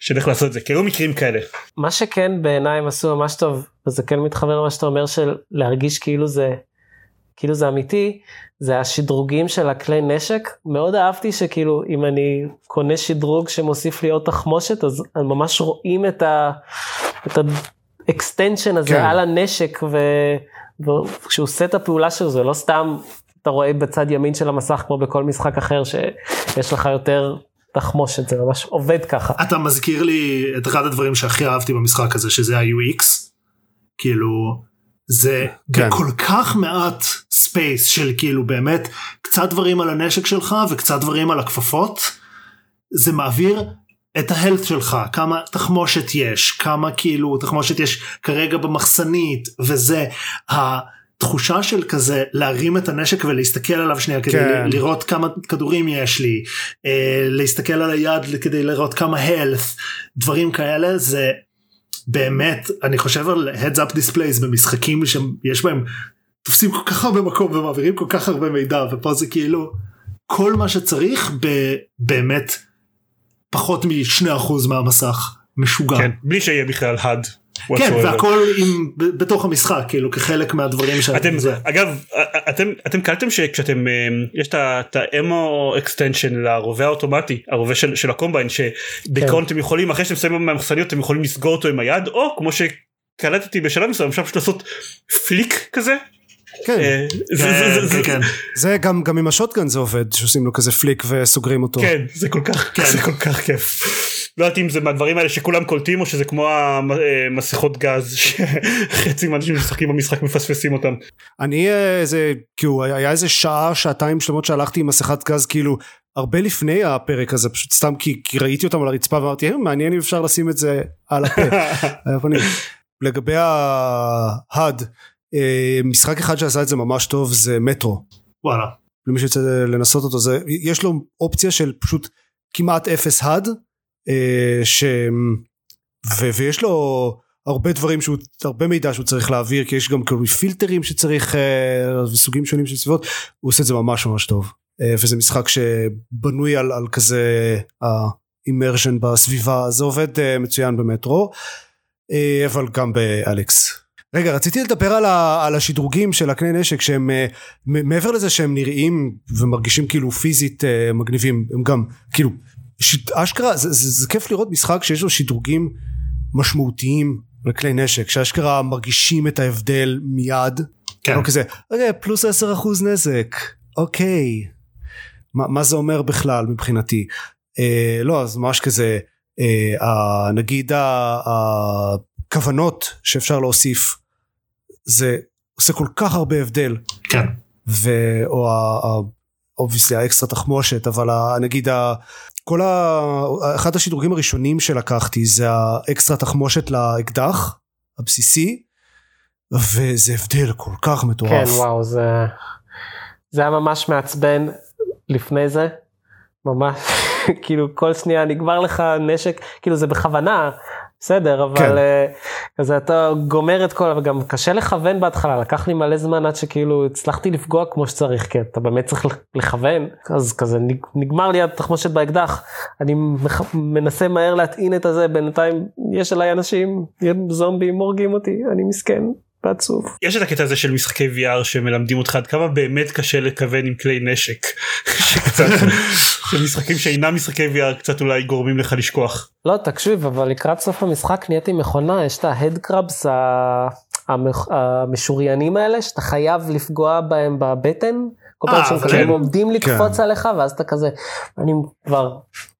של איך לעשות את זה כי היו מקרים כאלה מה שכן בעיניי הם עשו ממש טוב וזה כן מתחבר למה שאתה אומר של להרגיש כאילו זה כאילו זה אמיתי זה השדרוגים של הכלי נשק מאוד אהבתי שכאילו אם אני קונה שדרוג שמוסיף לי עוד תחמושת אז ממש רואים את ה... את ה extension הזה כן. על הנשק ו... וכשהוא עושה את הפעולה שלו זה לא סתם אתה רואה בצד ימין של המסך כמו בכל משחק אחר שיש לך יותר תחמושת זה ממש עובד ככה. אתה מזכיר לי את אחד הדברים שהכי אהבתי במשחק הזה שזה ה-UX כאילו זה כן. בכל כך מעט space של כאילו באמת קצת דברים על הנשק שלך וקצת דברים על הכפפות זה מעביר את ה health שלך כמה תחמושת יש כמה כאילו תחמושת יש כרגע במחסנית וזה התחושה של כזה להרים את הנשק ולהסתכל עליו שנייה כדי כן. לראות כמה כדורים יש לי אה, להסתכל על היד כדי לראות כמה health דברים כאלה זה באמת אני חושב על heads up displays במשחקים שיש בהם תופסים כל כך הרבה מקום ומעבירים כל כך הרבה מידע ופה זה כאילו כל מה שצריך ב- באמת פחות מ-2% מהמסך משוגע. כן בלי שיהיה בכלל had כן. והכל עם, בתוך המשחק כאילו כחלק מהדברים ש... אתם זה. אגב אתם אתם קלטתם שכשאתם אה, יש את ה ammo extension לרובה האוטומטי הרובה של, של ה Combine שבעיקרון כן. אתם יכולים אחרי שאתם שמים מהמחסניות אתם יכולים לסגור אותו עם היד או כמו שקלטתי בשלב מסוים אפשר פשוט לעשות flick כזה כן, אה, זה- כן, זה- זה- כן, כן. זה גם, גם עם ה shotgun זה עובד, שעושים לו כזה flick וסוגרים אותו. כן זה כל כך כן. זה כל כך כיף. לא יודעת אם זה מהדברים האלה שכולם קולטים או שזה כמו המסכות גז שחצי מהאנשים שמשחקים במשחק מפספסים אותם. אני אה, איזה, כאילו היה איזה שעה, שעתיים שלמות שהלכתי עם מסכת גז כאילו הרבה לפני הפרק הזה, פשוט סתם כי, כי ראיתי אותם על הרצפה ואמרתי, "אה, מעניין אם אפשר לשים את זה על הפה. לגבי ההאד, אה, משחק אחד שעשה את זה ממש טוב זה מטרו. וואלה. למי שיוצא לנסות אותו זה יש לו אופציה של פשוט כמעט אפס הד אה, ש... ו... ויש לו הרבה דברים שהוא הרבה מידע שהוא צריך להעביר כי יש גם כאילו פילטרים שצריך אה, וסוגים שונים של סביבות הוא עושה את זה ממש ממש טוב אה, וזה משחק שבנוי על, על כזה האימרשן בסביבה זה עובד אה, מצוין במטרו אה, אבל גם באלכס. רגע רציתי לדבר על, ה, על השדרוגים של הכלי נשק שהם אה, מעבר לזה שהם נראים ומרגישים כאילו פיזית אה, מגניבים הם גם כאילו ש... אשכרה זה, זה, זה כיף לראות משחק שיש לו שדרוגים משמעותיים לכלי נשק שאשכרה מרגישים את ההבדל מיד. כן. לא כזה רגע פלוס 10% נזק. אוקיי. מה, מה זה אומר בכלל מבחינתי? אה, לא אז ממש כזה אה, ה- נגיד הכוונות שאפשר להוסיף זה עושה כל כך הרבה הבדל כן. ו... או obviously האקסטרה תחמושת אבל ה- נגיד ה... כל ה... אחד השדרוגים הראשונים שלקחתי זה האקסטרה תחמושת לאקדח הבסיסי וזה הבדל כל כך מטורף. כן וואו זה זה היה ממש מעצבן לפני זה ממש כאילו כל שנייה נגמר לך נשק כאילו זה בכוונה בסדר אבל כן. אה, כזה אתה גומר את כל וגם קשה לכוון בהתחלה לקח לי מלא זמן עד שכאילו הצלחתי לפגוע כמו שצריך כי אתה באמת צריך לכוון אז כזה נג- נגמר לי התחמושת באקדח אני מח- מנסה מהר להטעין את הזה בינתיים יש עליי אנשים זומבים הורגים אותי אני מסכן ועצוב. יש את הקטע הזה של משחקי VR שמלמדים אותך עד כמה באמת קשה לכוון עם כלי נשק. שקצת שמשחקים שאינם משחקי VR קצת אולי גורמים לך לשכוח. לא תקשיב אבל לקראת סוף המשחק נהייתי מכונה יש את ההד המח- המשוריינים האלה שאתה חייב לפגוע בהם בבטן. כל פעם אה, שהם כן. עומדים לקפוץ עליך ואז אתה כזה אני כבר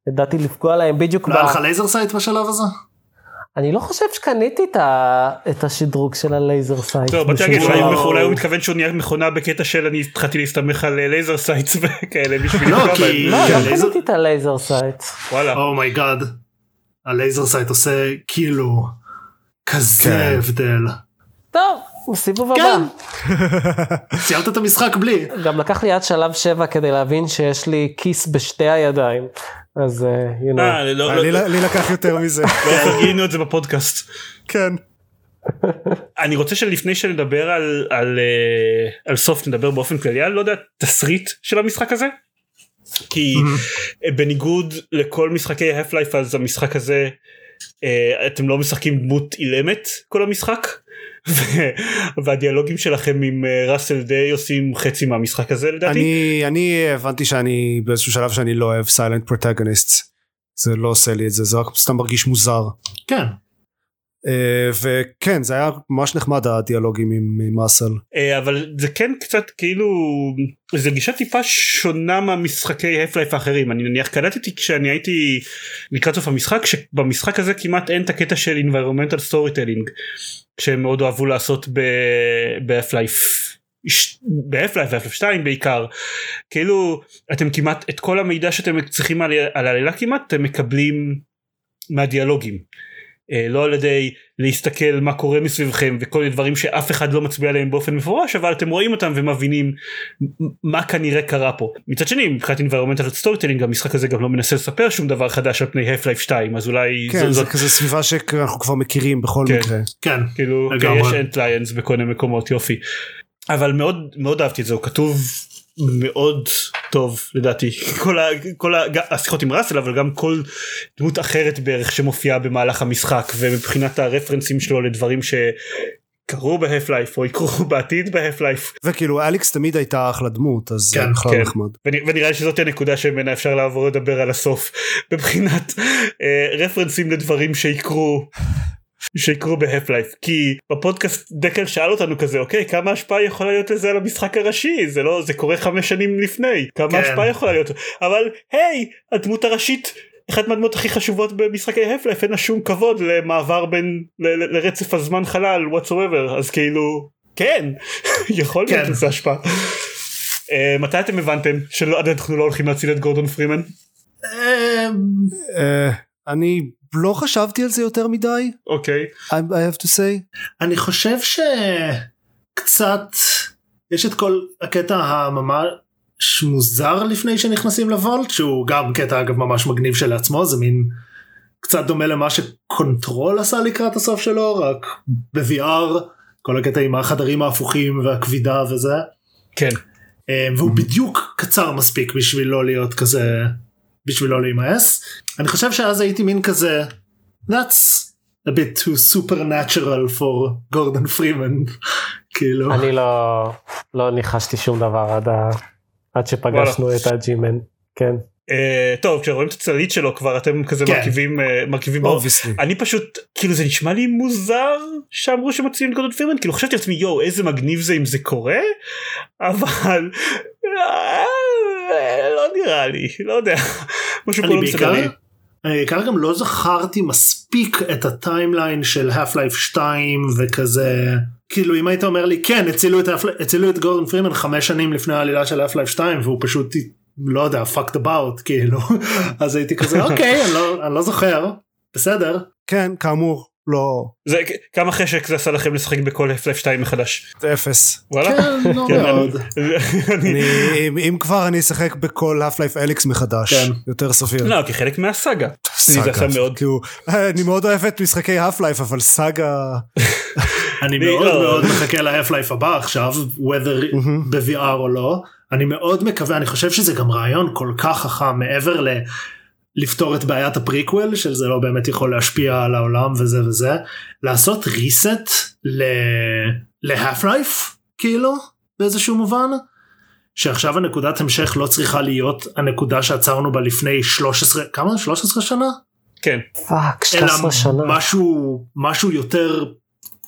ידעתי לפגוע להם בדיוק. לא היה לך לייזר סייט בשלב הזה? אני לא חושב שקניתי את ה- את השדרוג של ה laser sight. טוב, באתי להגיד אולי. הוא- מתכוון שהוא נהיה מכונה בקטע של אני התחלתי להסתמך על laser sights וכאלה בשביל לא, כי-. לא, כן, לא laser- קניתי את ה laser sight. וואלה. oh my god. ה laser sight עושה כאילו כזה כן. הבדל. טוב, סיבוב כן. הבא. סיימת את המשחק בלי. גם לקח לי עד שלב 7 כדי להבין שיש לי כיס בשתי הידיים. אז you know. לא, לי, לא, לקח יותר מזה. לא גילינו את זה בפודקאסט. כן. אני רוצה שלפני שנדבר על על אה, על סוף נדבר באופן כללי על לא יודע תסריט של המשחק הזה. כי אה, בניגוד לכל משחקי life אז המשחק הזה אה, אתם לא משחקים דמות אילמת כל המשחק. והדיאלוגים שלכם עם אה, ראסל דיי עושים חצי מהמשחק הזה לדעתי. אני, אני הבנתי שאני באיזשהו שלב שאני לא אוהב סיילנט פרוטגוניסט. זה לא עושה לי את זה, זה רק סתם מרגיש מוזר. כן. אה, וכן, זה היה ממש נחמד הדיאלוגים עם, עם ראסל. אה, אבל זה כן קצת כאילו זה גישה טיפה שונה מהמשחקי הפלייף האחרים אני נניח קלטתי כשאני הייתי לקראת סוף המשחק שבמשחק הזה כמעט אין את הקטע של environmental storytelling שהם מאוד אהבו לעשות בהפלייף. בהפלייף והפלייף 2 בעיקר כאילו אתם כמעט את כל המידע שאתם צריכים על, על העלילה כמעט אתם מקבלים מהדיאלוגים לא על ידי להסתכל מה קורה מסביבכם וכל מיני דברים שאף אחד לא מצביע עליהם באופן מפורש אבל אתם רואים אותם ומבינים מה כנראה קרה פה. מצד שני מבחינת environmental storytelling המשחק הזה גם לא מנסה לספר שום דבר חדש על פני Half-Life 2 אז אולי כן, זו- זה זאת כזה סביבה שאנחנו כבר מכירים בכל כן. מקרה. כן. כאילו. יש אנט ליינס בכל מיני מקומות יופי. אבל מאוד מאוד אהבתי את זה הוא כתוב מאוד טוב לדעתי כל, ה, כל ה, השיחות עם ראסל אבל גם כל דמות אחרת בערך שמופיעה במהלך המשחק ומבחינת הרפרנסים שלו לדברים שקרו בהף לייף או יקרו בעתיד בהף לייף וכאילו אליקס תמיד הייתה אחלה דמות, אז כן, בכלל כן. נחמד. ונראה לי שזאת הנקודה שממנה אפשר לעבור לדבר על הסוף מבחינת אה, רפרנסים לדברים שיקרו שיקרו בהפ לייף כי בפודקאסט דקל שאל אותנו כזה אוקיי כמה השפעה יכולה להיות לזה על המשחק הראשי זה לא זה קורה חמש שנים לפני כמה כן. השפעה יכולה להיות אבל היי הדמות הראשית אחת מהדמות הכי חשובות במשחקי הפ לייף אין לה שום כבוד למעבר בין ל- ל- לרצף הזמן חלל whatsoever אז כאילו כן יכול להיות כן. לזה השפעה. אה, מתי אתם הבנתם שלא אנחנו לא הולכים להציל את גורדון פרימן? אני לא חשבתי על זה יותר מדי, אוקיי. I, I have to say. אני חושב שקצת יש את כל הקטע הממש מוזר לפני שנכנסים לוולט שהוא גם קטע אגב ממש מגניב שלעצמו זה מין קצת דומה למה שקונטרול עשה לקראת הסוף שלו רק ב-VR כל הקטע עם החדרים ההפוכים והכבידה וזה. כן. אה, והוא בדיוק קצר מספיק בשביל לא להיות כזה בשביל לא להימאס. אני חושב שאז הייתי מין כזה that's a bit too supernatural for גורדון פרימן כאילו. אני לא לא ניחשתי שום דבר עד ה... עד שפגשנו את ה G-Man. כן. אה, טוב כשרואים את הצללית שלו כבר אתם כזה כן. מרכיבים אה, מרכיבים. obviously. אני פשוט כאילו זה נשמע לי מוזר שאמרו שמציעים את גורדון פרימן כאילו חשבתי לעצמי יואו איזה מגניב זה אם זה קורה. אבל אה, נראה לי לא יודע. משהו פה אני לא מסתדר אני בעיקר גם לא זכרתי מספיק את הטיימליין של האף לייף 2 וכזה. כאילו אם היית אומר לי כן הצילו את, הצילו את גורדון פרימן חמש שנים לפני העלילה של האף לייף 2 והוא פשוט לא יודע fucked about כאילו. אז הייתי כזה אוקיי אני לא, אני לא זוכר. בסדר. כן, כאמור, לא, זה כמה חשק זה עשה לכם לשחק בכל הפלייף 2 מחדש זה אפס. וואלה. כן לא מאוד אם, כבר אני אשחק בכל לייף אליקס מחדש, כן. יותר סביר. לא כחלק מהסאגה. סאגה. כאילו, אני מאוד אוהב את משחקי לייף אבל סאגה אני אני מאוד לא- מאוד מחכה לייף הבא עכשיו whether ב-VR או לא אני מאוד מקווה אני חושב שזה גם רעיון כל כך חכם מעבר ל... לפתור את בעיית הפריקוול של זה לא באמת יכול להשפיע על העולם וזה וזה. לעשות reset ל... ל Half-Life כאילו באיזשהו מובן שעכשיו הנקודת המשך לא צריכה להיות הנקודה שעצרנו בה לפני 13 כמה? 13 שנה? כן. פאק אלא 13 שנה. משהו משהו יותר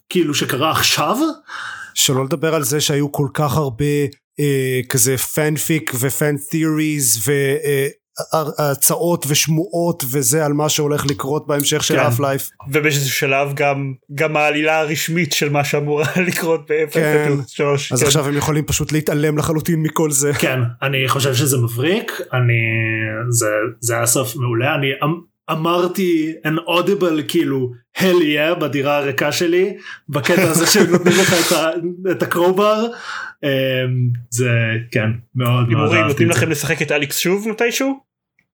כאילו שקרה עכשיו. שלא לדבר על זה שהיו כל כך הרבה אה, כזה fanfic ו fan theories והצעות ושמועות וזה על מה שהולך לקרות בהמשך של כן. האף לייף. ובאיזשהו שלב גם גם העלילה הרשמית של מה שאמורה לקרות כן. ב-0.3 אז עכשיו הם יכולים פשוט להתעלם לחלוטין מכל זה. כן אני חושב שזה מבריק אני זה זה היה סוף מעולה אני אמ- אמרתי an audible כאילו hell yeah בדירה הריקה שלי בקטע הזה שהם נותנים לך את, ה, את הקרובר אמ, זה כן מאוד מאוד אהבתי נותנים את זה. לכם לשחק את Alyx שוב מתישהו?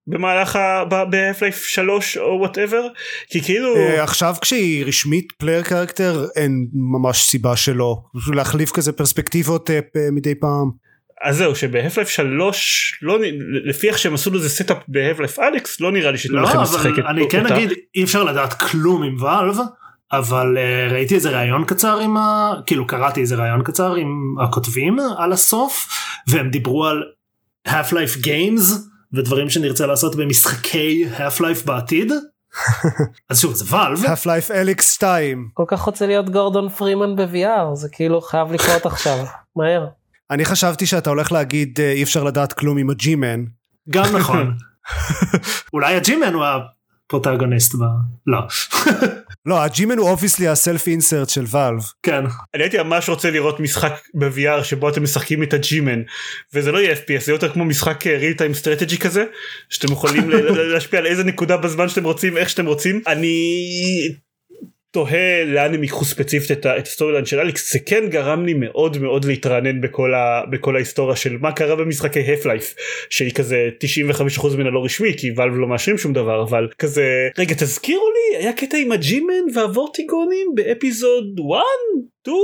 במהלך ה... ב-Half-Life 3 או whatever? כי כאילו... אה, עכשיו כשהיא רשמית player character אין ממש סיבה שלא. להחליף כזה פרספקטיבות אה, מדי פעם. אז זהו שב Half-Life 3 לא לפי איך שהם עשו לזה setup ב Half-Life Alyx לא נראה לי שייתנו לא לכם לשחק אבל את אני כן אותה. אגיד אי אפשר לדעת כלום עם Valve אבל uh, ראיתי איזה ראיון קצר עם ה... כאילו קראתי איזה ראיון קצר עם הכותבים על הסוף והם דיברו על Half-Life Games ודברים שנרצה לעשות במשחקי Half-Life בעתיד. אז שוב זה Valve half life Alyx 2. כל כך רוצה להיות גורדון פרימן ב-VR זה כאילו חייב לקרות עכשיו מהר. אני חשבתי שאתה הולך להגיד אה, אי אפשר לדעת כלום עם ה G-Man. גם נכון. אולי ה G-Man הוא הפרוטגוניסט ב... לא. לא ה G-Man הוא obviously ה self insert של Valve. כן. אני הייתי ממש רוצה לראות משחק ב-VR שבו אתם משחקים את ה G-Man וזה לא יהיה FPS זה יותר כמו משחק אה, real time strategy כזה שאתם יכולים להשפיע על איזה נקודה בזמן שאתם רוצים איך שאתם רוצים אני תוהה לאן הם ייקחו ספציפית את את ה story של Alyx זה כן גרם לי מאוד מאוד להתרענן בכל, ה, בכל ההיסטוריה של מה קרה במשחקי Half-Life שהיא כזה 95% ממנה לא רשמי כי Valve לא מאשרים שום דבר אבל כזה רגע תזכירו לי היה קטע עם ה G-Man והוורטיגונים ב Episode 1? 2?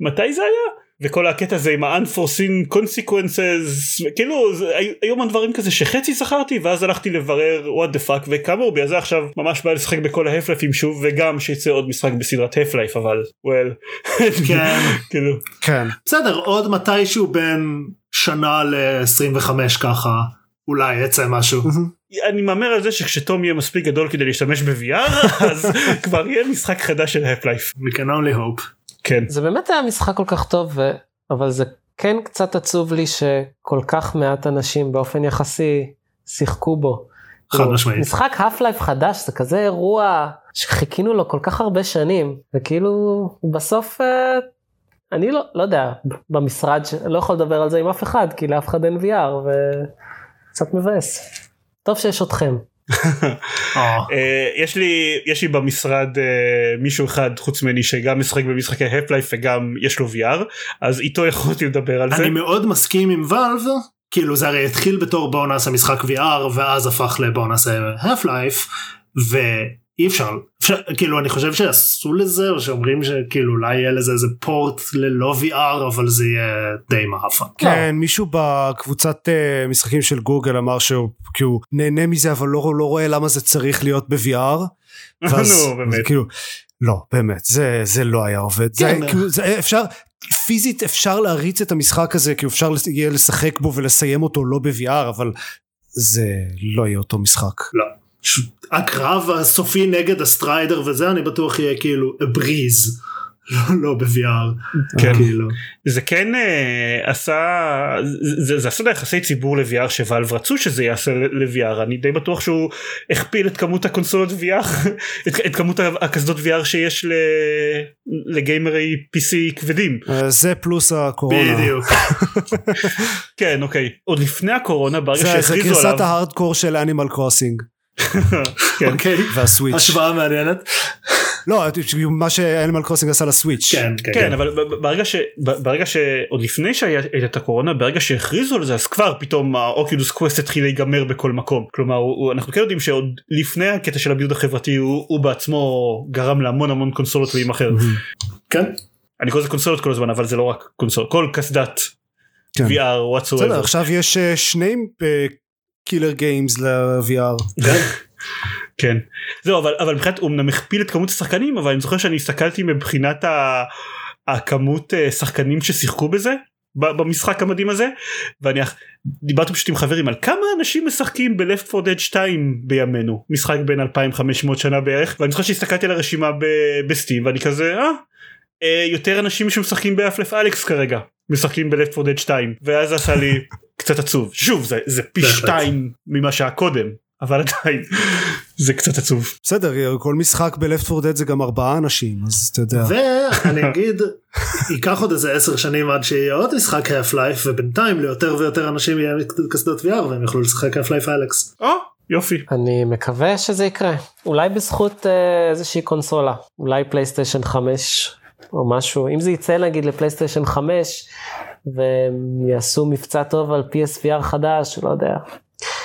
מתי זה היה? וכל הקטע הזה עם ה-unforeseen consequences כאילו זה, היו- מלא דברים כזה שחצי זכרתי ואז הלכתי לברר what the fuck וכאמור בגלל זה עכשיו ממש בא לשחק בכל ההפלייפים שוב וגם שיצא עוד משחק בסדרת הפלייף אבל well כן. כאילו כן. בסדר עוד מתישהו בין שנה ל-25 ככה אולי יצא משהו. אני מהמר על זה שכשתום יהיה מספיק גדול כדי להשתמש ב-VR אז כבר יהיה משחק חדש של הפלייף. We can only hope. כן. זה באמת היה משחק כל כך טוב, ו... אבל זה כן קצת עצוב לי שכל כך מעט אנשים באופן יחסי שיחקו בו. חד כאילו, משמעית. משחק האף לייף חדש זה כזה אירוע שחיכינו לו כל כך הרבה שנים וכאילו בסוף אה, אני לא לא יודע במשרד לא יכול לדבר על זה עם אף אחד כי לאף אחד אין VR וקצת מבאס. טוב שיש אתכם. אה, יש לי יש לי במשרד אה, מישהו אחד חוץ ממני שגם משחק במשחקי הפלייף וגם יש לו VR אז איתו יכולתי לדבר על זה. אני מאוד מסכים עם ואלב, כאילו זה הרי התחיל בתור בואו נעשה משחק VR ואז הפך לבואו נעשה half ואי אפשר, אפשר, כאילו אני חושב שעשו לזה או שאומרים שכאילו אולי יהיה לזה איזה פורט ללא VR אבל זה יהיה די מאפן. כן, מישהו בקבוצת אה, משחקים של גוגל אמר שהוא כאילו נהנה מזה אבל לא, לא רואה למה זה צריך להיות ב-VR. ואז- נו, באמת. אז כאילו, לא, באמת, זה, זה לא היה עובד. זה, כן. כאילו, זה, אפשר, פיזית אפשר להריץ את המשחק הזה, כי אפשר יהיה לשחק בו ולסיים אותו לא ב-VR, אבל זה לא יהיה אותו משחק. לא. ש- הקרב הסופי נגד ה Strider וזה אני בטוח יהיה כאילו a breeze. לא, לא ב-VR. כן. כאילו. זה כן אה, עשה זה, זה עשה יחסי ציבור ל-VR שוואלב רצו שזה יעשה ל-VR אני די בטוח שהוא הכפיל את כמות הקונסולות VR את, את כמות הקסדות VR שיש ל, לגיימרי PC כבדים אה, זה פלוס הקורונה. בדיוק. כן אוקיי עוד לפני הקורונה ברגע זה, זה שהכריזו גרסת עליו ההארדקור של אנימל קרוסינג אוקיי. וה Switch. השוואה מעניינת. לא, מה ש Animal Crossing עשה ל Switch. כן כן. כן אבל ב- ב- ברגע ש... ברגע שעוד לפני שהייתה את הקורונה ברגע שהכריזו על זה אז כבר פתאום ה Oculus Quest התחיל להיגמר בכל מקום כלומר אנחנו כן יודעים שעוד לפני הקטע של הבידוד החברתי הוא, הוא בעצמו גרם להמון המון קונסולות להימכר כן. אני קורא לזה קונסולות כל הזמן אבל זה לא רק console כל קסדת כן. VR בסדר, whatsoever עכשיו יש אה, שני killer games ל-VR. כן. זהו אבל אבל מבחינת הוא אמנם הכפיל את כמות השחקנים אבל אני זוכר שאני הסתכלתי מבחינת ה- הכמות אה, שחקנים ששיחקו בזה במשחק המדהים הזה ואני דיברתי פשוט עם חברים על כמה אנשים משחקים ב-Left 4 Dead 2 בימינו משחק בן 2500 שנה בערך ואני זוכר שהסתכלתי על הרשימה ב Steam ואני כזה אה, אה יותר אנשים שמשחקים ב Half-Life Alyx כרגע משחקים ב-Left 4 Dead 2 ואז עשה לי קצת עצוב שוב זה, זה פי. שתיים ממה שהיה קודם אבל עדיין זה קצת עצוב. בסדר, כל משחק ב-Left 4 Dead זה גם ארבעה אנשים, אז אתה יודע. ואני אגיד ייקח עוד איזה עשר שנים עד שיהיה עוד משחק half life ובינתיים ליותר ויותר אנשים יהיה קסדות VR והם יוכלו לשחק half life אלכס. יופי אני מקווה שזה יקרה אולי בזכות אה, איזושהי קונסולה אולי פלייסטיישן 5 או משהו אם זה יצא נגיד לפלייסטיישן 5 והם יעשו מבצע טוב על PSVR חדש לא יודע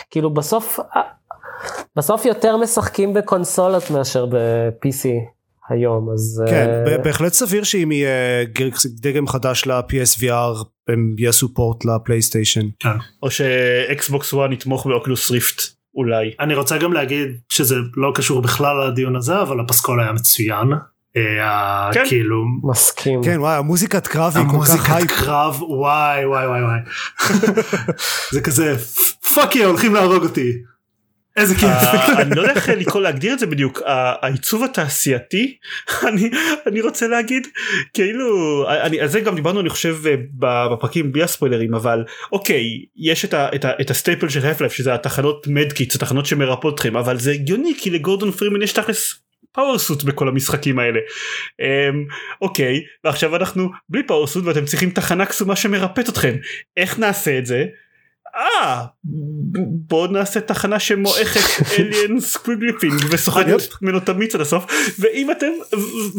כאילו בסוף בסוף יותר משחקים בקונסולות מאשר ב-PC היום אז כן, ב- בהחלט סביר שאם יהיה דגם חדש ל-PSVR הם יעשו פורט לפלייסטיישן. או שאקסבוקס 1 יתמוך באוקלוס ריפט אולי. אני רוצה גם להגיד שזה לא קשור בכלל לדיון הזה אבל הפסקול היה מצוין. אה, כן. כאילו מסכים כן, וואי, המוזיקת קרב היא כל כך המוזיקת הייפ. קרב וואי וואי וואי וואי. זה כזה fuck yeah הולכים להרוג אותי. איזה כיף. אה, אני לא יודע איך לקרוא להגדיר את זה בדיוק העיצוב התעשייתי אני אני רוצה להגיד כאילו אני על זה גם דיברנו אני חושב אה, בפרקים בלי הספוילרים אבל אוקיי יש את, ה staple של Half-Life שזה התחנות medkits התחנות שמרפאות אתכם אבל זה הגיוני כי לגורדון פרימן יש תכלס power suit בכל המשחקים האלה. אמ, אוקיי ועכשיו אנחנו בלי power suit ואתם צריכים תחנה קסומה שמרפאת אתכם איך נעשה את זה? אה בואו נעשה תחנה שמועכת alien squiggly thing וסוחטת ממנו את המיץ עד הסוף ואם אתם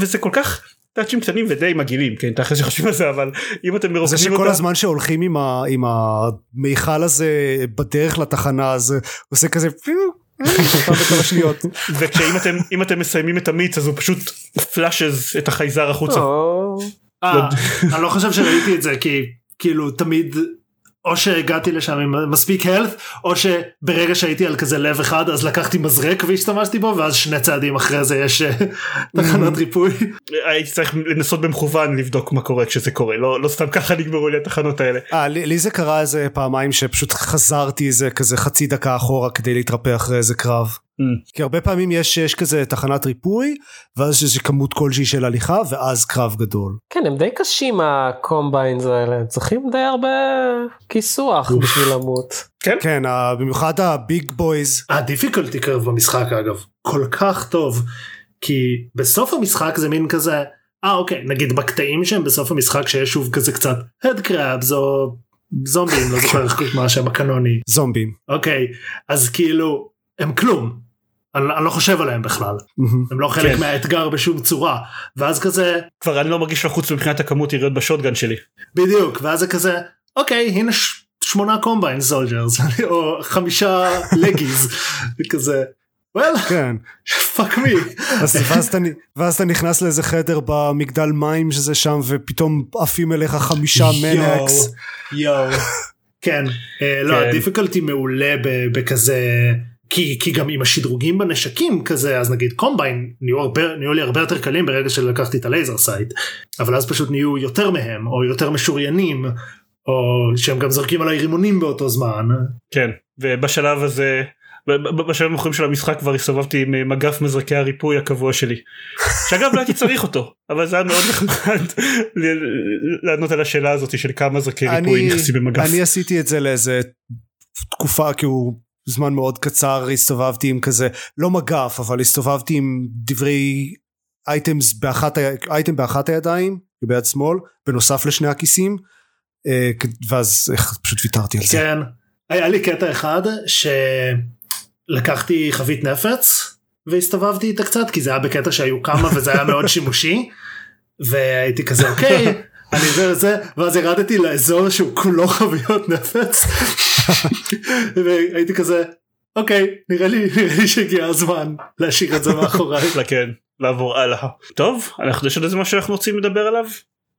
וזה כל כך טאצ'ים קטנים ודי מגעילים כן תכף שחושבים על זה אבל אם אתם זה מרוקנים שכל אותה הזמן שהולכים עם המיכל הזה בדרך לתחנה אז עושה כזה פיו, וכשאם אתם אם אתם מסיימים את המיץ אז הוא פשוט פלאשז את החייזר החוצה. או, אה, אני לא חושב שראיתי את זה כי כאילו תמיד או שהגעתי לשם עם מספיק health או שברגע שהייתי על כזה לב אחד אז לקחתי מזרק והשתמשתי בו ואז שני צעדים אחרי זה יש אה, תחנת ריפוי. הייתי צריך לנסות במכוון לבדוק מה קורה כשזה קורה לא, לא סתם ככה נגמרו לי התחנות האלה. אה, לי, לי זה קרה איזה פעמיים שפשוט חזרתי איזה כזה חצי דקה אחורה כדי להתרפא אחרי איזה קרב. Mm. כי הרבה פעמים יש, יש כזה תחנת ריפוי ואז יש איזה כמות כלשהי של הליכה ואז קרב גדול. כן הם די קשים ה Combines האלה הם צריכים די הרבה כיסוח בשביל למות. כן? כן, ה- במיוחד ה big boys. ה difficulty curve במשחק אגב כל כך טוב כי בסוף המשחק זה מין כזה אה אוקיי נגיד בקטעים שהם בסוף המשחק שיש שוב כזה קצת head crabs או זומבים לא זוכר איך מה השם הקנוני זומבים. אוקיי אז כאילו הם כלום אני, אני לא חושב עליהם בכלל מהמם. הם לא חלק כן. מהאתגר בשום צורה ואז כזה כבר אני לא מרגיש לחוץ מבחינת הכמות יריות ב shotgun שלי. בדיוק ואז זה כזה אוקיי הנה ש... שמונה Combine soldiers או חמישה לגיז כזה וואלה כן. fuck me אז, ואז, אתה, נ- ואז אתה נכנס לאיזה חדר במגדל מים שזה שם ופתאום עפים אליך חמישה manhacks. יואו. כן, אה, לא, כן. ה difficulty מעולה ב- בכזה, כי, כי גם עם השדרוגים בנשקים כזה, אז נגיד Combine נהיו, הרבה, נהיו לי הרבה יותר קלים ברגע שלקחתי את ה laser sight, אבל אז פשוט נהיו יותר מהם, או יותר משוריינים, או שהם גם זורקים עליי רימונים באותו זמן. כן ובשלב הזה בשלב האחרונים של המשחק כבר הסתובבתי עם מגף מזרקי הריפוי הקבוע שלי. שאגב לא הייתי צריך אותו אבל זה היה מאוד נחמד ל- לענות על השאלה הזאת של כמה מזרקי ריפוי נכנסים במגף. אני עשיתי את זה לאיזה תקופה כאילו זמן מאוד קצר הסתובבתי עם כזה לא מגף אבל הסתובבתי עם דברי אייטמס באחת, אייטם באחת הידיים ביד שמאל בנוסף לשני הכיסים אה, ואז איך, פשוט ויתרתי על זה. כן, היה לי קטע אחד שלקחתי חבית נפץ והסתובבתי איתה קצת כי זה היה בקטע שהיו כמה וזה היה מאוד שימושי והייתי כזה אוקיי אני זה זה ואז ירדתי לאזור שהוא כולו חביות נפץ והייתי כזה אוקיי נראה לי נראה לי שהגיע הזמן להשאיר את זה מאחוריי. כן לעבור הלאה. טוב אנחנו יש עוד איזה משהו שאנחנו רוצים לדבר עליו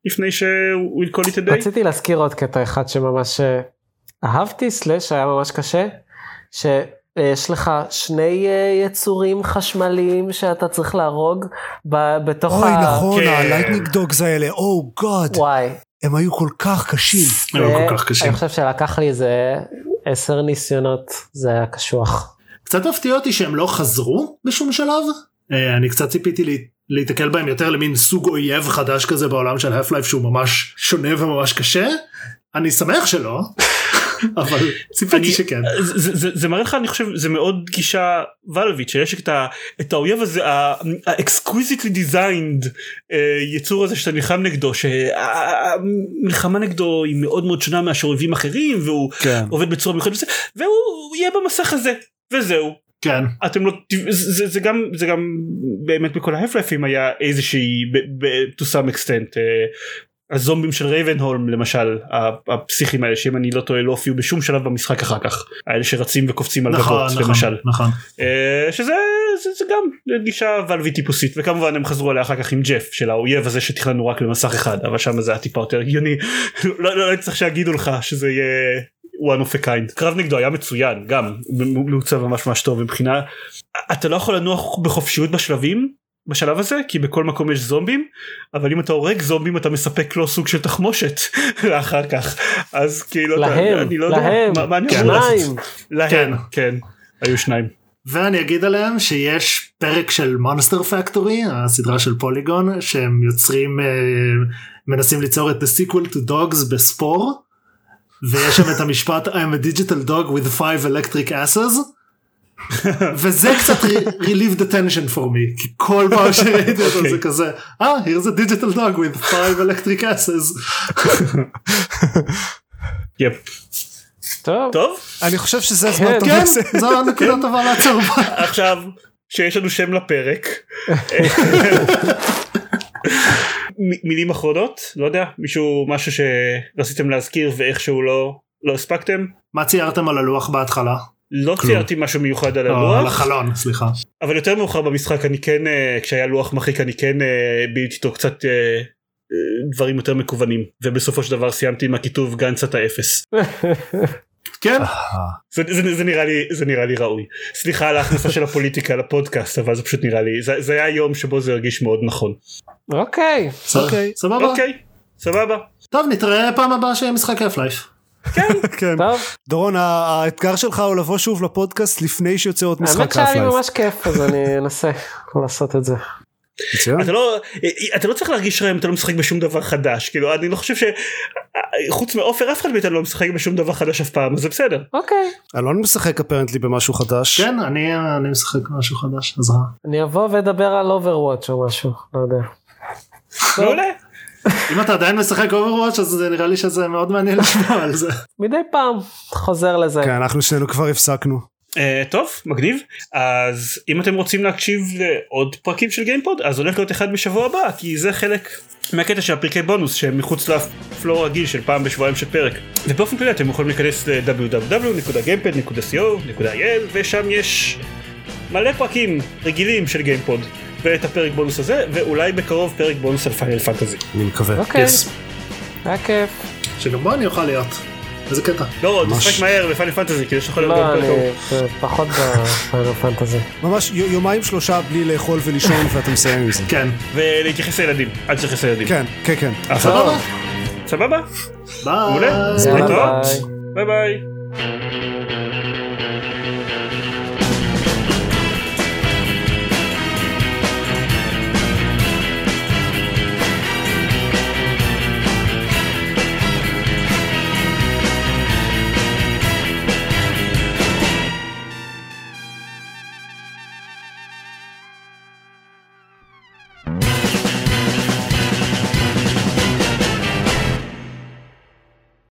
לפני שהוא call it a day. רציתי להזכיר עוד קטע אחד שממש אה, אהבתי סלאש היה ממש קשה שיש לך שני אה, יצורים חשמליים שאתה צריך להרוג ב- בתוך אוי ה... נכון כן. ה lightning dogs האלה oh God וואי. הם היו כל כך קשים. הם היו כל כך קשים. אני חושב שלקח לי איזה עשר ניסיונות זה היה קשוח. קצת הפתיע אותי שהם לא חזרו בשום שלב. אה, אני קצת ציפיתי להיתקל בהם יותר למין סוג אויב חדש כזה בעולם של half life שהוא ממש שונה וממש קשה. אני שמח שלא, אבל ציפיתי שכן. זה, זה, זה, זה מראה לך אני חושב זה מאוד גישה ולווית שיש את, ה, את האויב הזה ה exquisitely designed יצור הזה שאתה נלחם נגדו שהמלחמה נגדו היא מאוד מאוד שונה מאשר אויבים אחרים והוא כן. עובד בצורה מיוחדת והוא יהיה במסך הזה וזהו כן. אתם לא זה, זה, גם זה גם באמת בכל ה Half-Life-ים היה איזושהי ב- ב- to some extent אה, הזומבים של רייבנהולם למשל הפסיכים האלה שאם אני לא טועה לא הופיעו בשום שלב במשחק אחר כך האלה שרצים וקופצים על נכון, גגות נכון, למשל נכון. אה, שזה זה, זה גם גישה ולווית טיפוסית וכמובן הם חזרו עליה אחר כך עם ג'ף של האויב הזה שתכננו רק במסך אחד אבל שם זה היה טיפה יותר הגיוני לא, לא, לא צריך שיגידו לך שזה יהיה one of a kind קרב נגדו היה מצוין גם מ- מעוצב ממש ממש טוב מבחינה אתה לא יכול לנוח בחופשיות בשלבים בשלב הזה כי בכל מקום יש זומבים אבל אם אתה הורג זומבים אתה מספק לו סוג של תחמושת אחר כך. אז כאילו אתה- להם, אני לא יודע להם, מה, מה אני אמור לעשות? שניים. להם כן. כן. היו שניים. ואני אגיד עליהם שיש פרק של מונסטר פקטורי הסדרה של פוליגון שהם יוצרים אה, מנסים ליצור את the sequel to dogs בספור ויש שם את המשפט I'm a digital dog with five electric asses וזה קצת re- relieved attention for me כי כל פעם שראיתי אותו אוקיי. זה כזה אה here's a digital dog with five electric asses יפ. טוב. טוב אני חושב שזה הזמן כן, טוב כן. זו הנקודה טובה לעצור בה עכשיו שיש לנו שם לפרק מילים אחרונות? לא יודע. מישהו משהו שרציתם להזכיר ואיכשהו לא לא הספקתם? מה ציירתם על הלוח בהתחלה? לא ציירתי משהו מיוחד על או, על הלוח החלון סליחה. אבל יותר מאוחר במשחק אני כן אה, כשהיה לוח מחיק אני כן אה, ביליתי איתו קצת אה, דברים יותר מקוונים. ובסופו של דבר סיימתי עם הכיתוב גנץ אתה אפס. כן זה, זה, זה נראה לי זה נראה לי ראוי. סליחה על ההכנסה של הפוליטיקה לפודקאסט אבל זה פשוט נראה לי זה, זה היה יום שבו זה הרגיש מאוד נכון. אוקיי. אוקיי. סבבה? אוקיי סבבה. טוב נתראה פעם הבאה שיהיה משחק אף לייף. כן. טוב. דורון האתגר שלך הוא לבוא שוב לפודקאסט לפני שיוצא עוד האמת משחק שהיה לי. ממש כיף אז אני אנסה לעשות את זה. אתה לא אתה לא צריך להרגיש רע אם אתה לא משחק בשום דבר חדש כאילו אני לא חושב שחוץ מעופר אף אחד מאיתנו לא משחק בשום דבר חדש אף פעם אז זה בסדר. אוקיי. אלון משחק apparently במשהו חדש. כן אני אני משחק משהו חדש אז רע. אני אבוא ואדבר על אוברוואץ' או משהו לא יודע. מעולה. אם אתה עדיין משחק אוברוואץ' אז זה נראה לי שזה מאוד מעניין לשמוע על זה. מדי פעם חוזר לזה. כן אנחנו שנינו כבר הפסקנו. אה, טוב מגניב אז אם אתם רוצים להקשיב לעוד פרקים של גיימפוד אז הולך להיות אחד בשבוע הבא כי זה חלק מהקטע של הפרקי בונוס שהם מחוץ לפלואו הרגיל של פעם בשבועיים של פרק ובאופן כללי אתם יכולים להיכנס ל- www.gamepod.co.il ושם יש מלא פרקים רגילים של גיימפוד ואת הפרק בונוס הזה ואולי בקרוב פרק בונוס על פיינל פנטזי. אני מקווה. אוקיי. היה כיף. שגם בו אני אוכל להיות. איזה קטע. לא. תשחק מהר בפיינל פנטזי כדי שתוכל להיות לא גם פרק פחות בפיינל פנטזי. ממש יומיים שלושה בלי לאכול ולישון ואתה מסיים עם זה. כן. ולהתייחס לילדים אל תתייחס לילדים. כן כן כן. אה, סבבה? סבבה? ביי. ביי ביי.